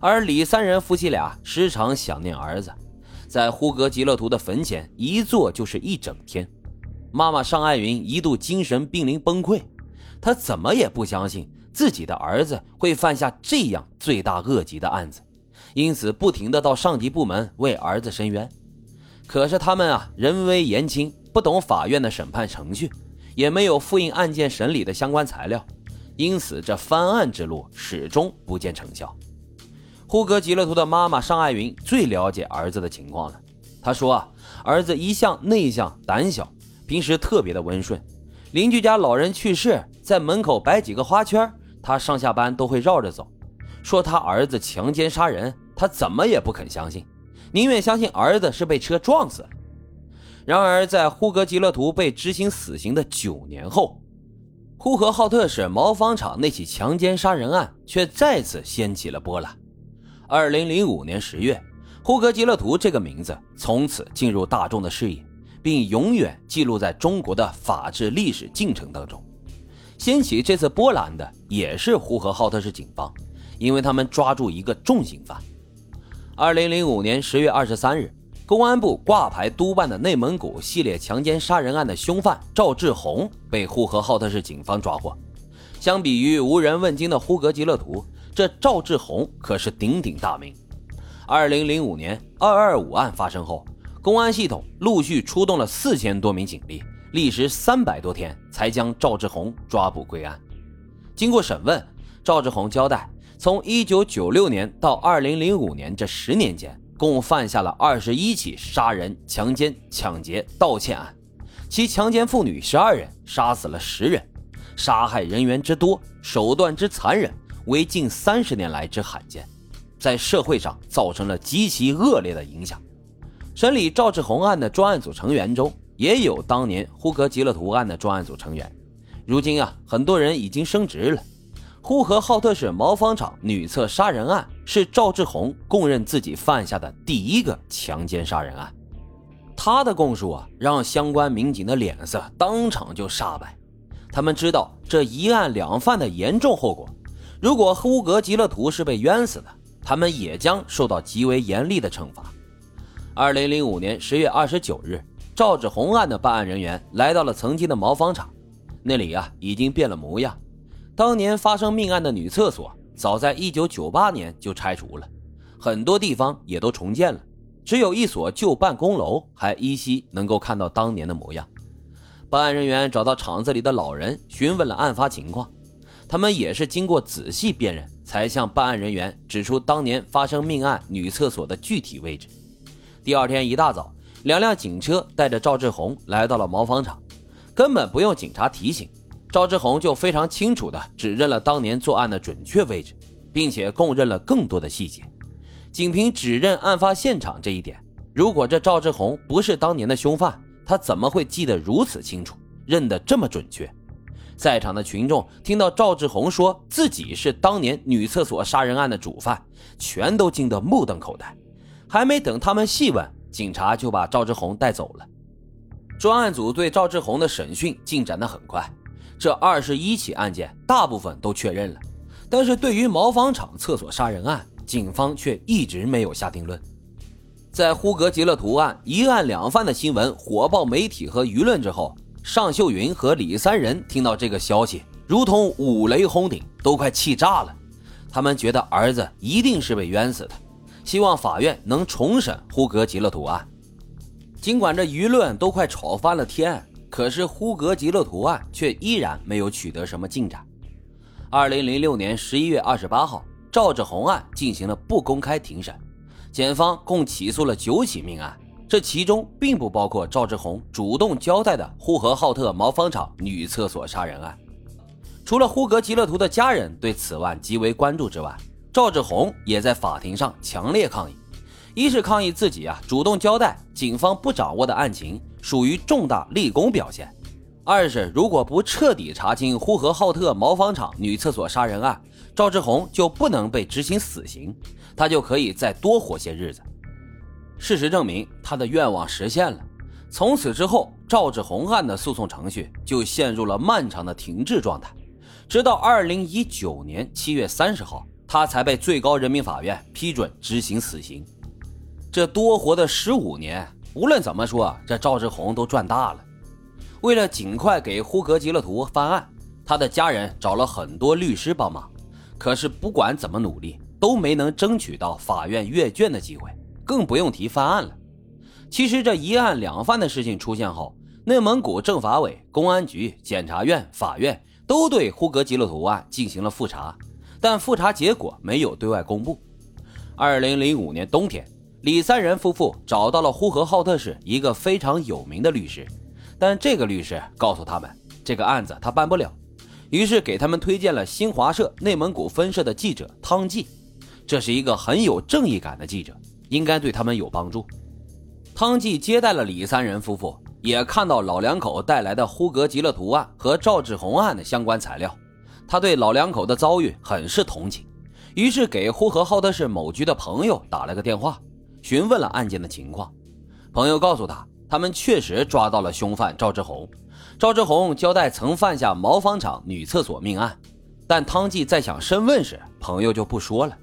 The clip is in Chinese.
而李三人夫妻俩时常想念儿子，在呼格吉勒图的坟前一坐就是一整天。妈妈尚爱云一度精神濒临崩溃，她怎么也不相信自己的儿子会犯下这样罪大恶极的案子，因此不停的到上级部门为儿子申冤。可是他们啊，人微言轻，不懂法院的审判程序，也没有复印案件审理的相关材料，因此这翻案之路始终不见成效。呼格吉勒图的妈妈尚爱云最了解儿子的情况了。她说啊，儿子一向内向胆小，平时特别的温顺。邻居家老人去世，在门口摆几个花圈，他上下班都会绕着走。说他儿子强奸杀人，他怎么也不肯相信。宁愿相信儿子是被车撞死。然而，在呼格吉勒图被执行死刑的九年后，呼和浩特市毛纺厂那起强奸杀人案却再次掀起了波澜。二零零五年十月，呼格吉勒图这个名字从此进入大众的视野，并永远记录在中国的法治历史进程当中。掀起这次波澜的也是呼和浩特市警方，因为他们抓住一个重刑犯。二零零五年十月二十三日，公安部挂牌督办的内蒙古系列强奸杀人案的凶犯赵志红被呼和浩特市警方抓获。相比于无人问津的呼格吉勒图，这赵志红可是鼎鼎大名。二零零五年二二五案发生后，公安系统陆续出动了四千多名警力，历时三百多天才将赵志红抓捕归案。经过审问，赵志红交代。从一九九六年到二零零五年这十年间，共犯下了二十一起杀人、强奸、抢劫、盗窃案，其强奸妇女十二人，杀死了十人，杀害人员之多，手段之残忍，为近三十年来之罕见，在社会上造成了极其恶劣的影响。审理赵志红案的专案组成员中，也有当年呼格吉勒图案的专案组成员，如今啊，很多人已经升职了。呼和浩特市毛纺厂女厕杀人案是赵志红供认自己犯下的第一个强奸杀人案，他的供述啊，让相关民警的脸色当场就煞白。他们知道这一案两犯的严重后果，如果呼格吉勒图是被冤死的，他们也将受到极为严厉的惩罚。二零零五年十月二十九日，赵志红案的办案人员来到了曾经的毛纺厂，那里啊已经变了模样。当年发生命案的女厕所，早在1998年就拆除了，很多地方也都重建了，只有一所旧办公楼还依稀能够看到当年的模样。办案人员找到厂子里的老人，询问了案发情况，他们也是经过仔细辨认，才向办案人员指出当年发生命案女厕所的具体位置。第二天一大早，两辆警车带着赵志红来到了毛纺厂，根本不用警察提醒。赵志红就非常清楚地指认了当年作案的准确位置，并且供认了更多的细节。仅凭指认案发现场这一点，如果这赵志红不是当年的凶犯，他怎么会记得如此清楚，认得这么准确？在场的群众听到赵志红说自己是当年女厕所杀人案的主犯，全都惊得目瞪口呆。还没等他们细问，警察就把赵志红带走了。专案组对赵志红的审讯进展得很快。这二十一起案件大部分都确认了，但是对于毛纺厂厕所杀人案，警方却一直没有下定论。在呼格吉勒图案一案两犯的新闻火爆媒体和舆论之后，尚秀云和李三人听到这个消息，如同五雷轰顶，都快气炸了。他们觉得儿子一定是被冤死的，希望法院能重审呼格吉勒图案。尽管这舆论都快吵翻了天。可是呼格吉勒图案却依然没有取得什么进展。二零零六年十一月二十八号，赵志红案进行了不公开庭审，检方共起诉了九起命案，这其中并不包括赵志红主动交代的呼和浩特毛纺厂女厕所杀人案。除了呼格吉勒图的家人对此案极为关注之外，赵志红也在法庭上强烈抗议。一是抗议自己啊主动交代警方不掌握的案情属于重大立功表现；二是如果不彻底查清呼和浩特毛纺厂女厕所杀人案，赵志红就不能被执行死刑，他就可以再多活些日子。事实证明，他的愿望实现了。从此之后，赵志红案的诉讼程序就陷入了漫长的停滞状态，直到二零一九年七月三十号。他才被最高人民法院批准执行死刑。这多活的十五年，无论怎么说，这赵志红都赚大了。为了尽快给呼格吉勒图翻案，他的家人找了很多律师帮忙，可是不管怎么努力，都没能争取到法院阅卷的机会，更不用提翻案了。其实这一案两犯的事情出现后，内蒙古政法委、公安局、检察院、法院都对呼格吉勒图案进行了复查，但复查结果没有对外公布。二零零五年冬天，李三人夫妇找到了呼和浩特市一个非常有名的律师，但这个律师告诉他们，这个案子他办不了，于是给他们推荐了新华社内蒙古分社的记者汤计，这是一个很有正义感的记者，应该对他们有帮助。汤计接待了李三人夫妇。也看到老两口带来的呼格吉勒图案和赵志红案的相关材料，他对老两口的遭遇很是同情，于是给呼和浩特市某局的朋友打了个电话，询问了案件的情况。朋友告诉他，他们确实抓到了凶犯赵志红，赵志红交代曾犯下毛纺厂女厕所命案，但汤计在想深问时，朋友就不说了。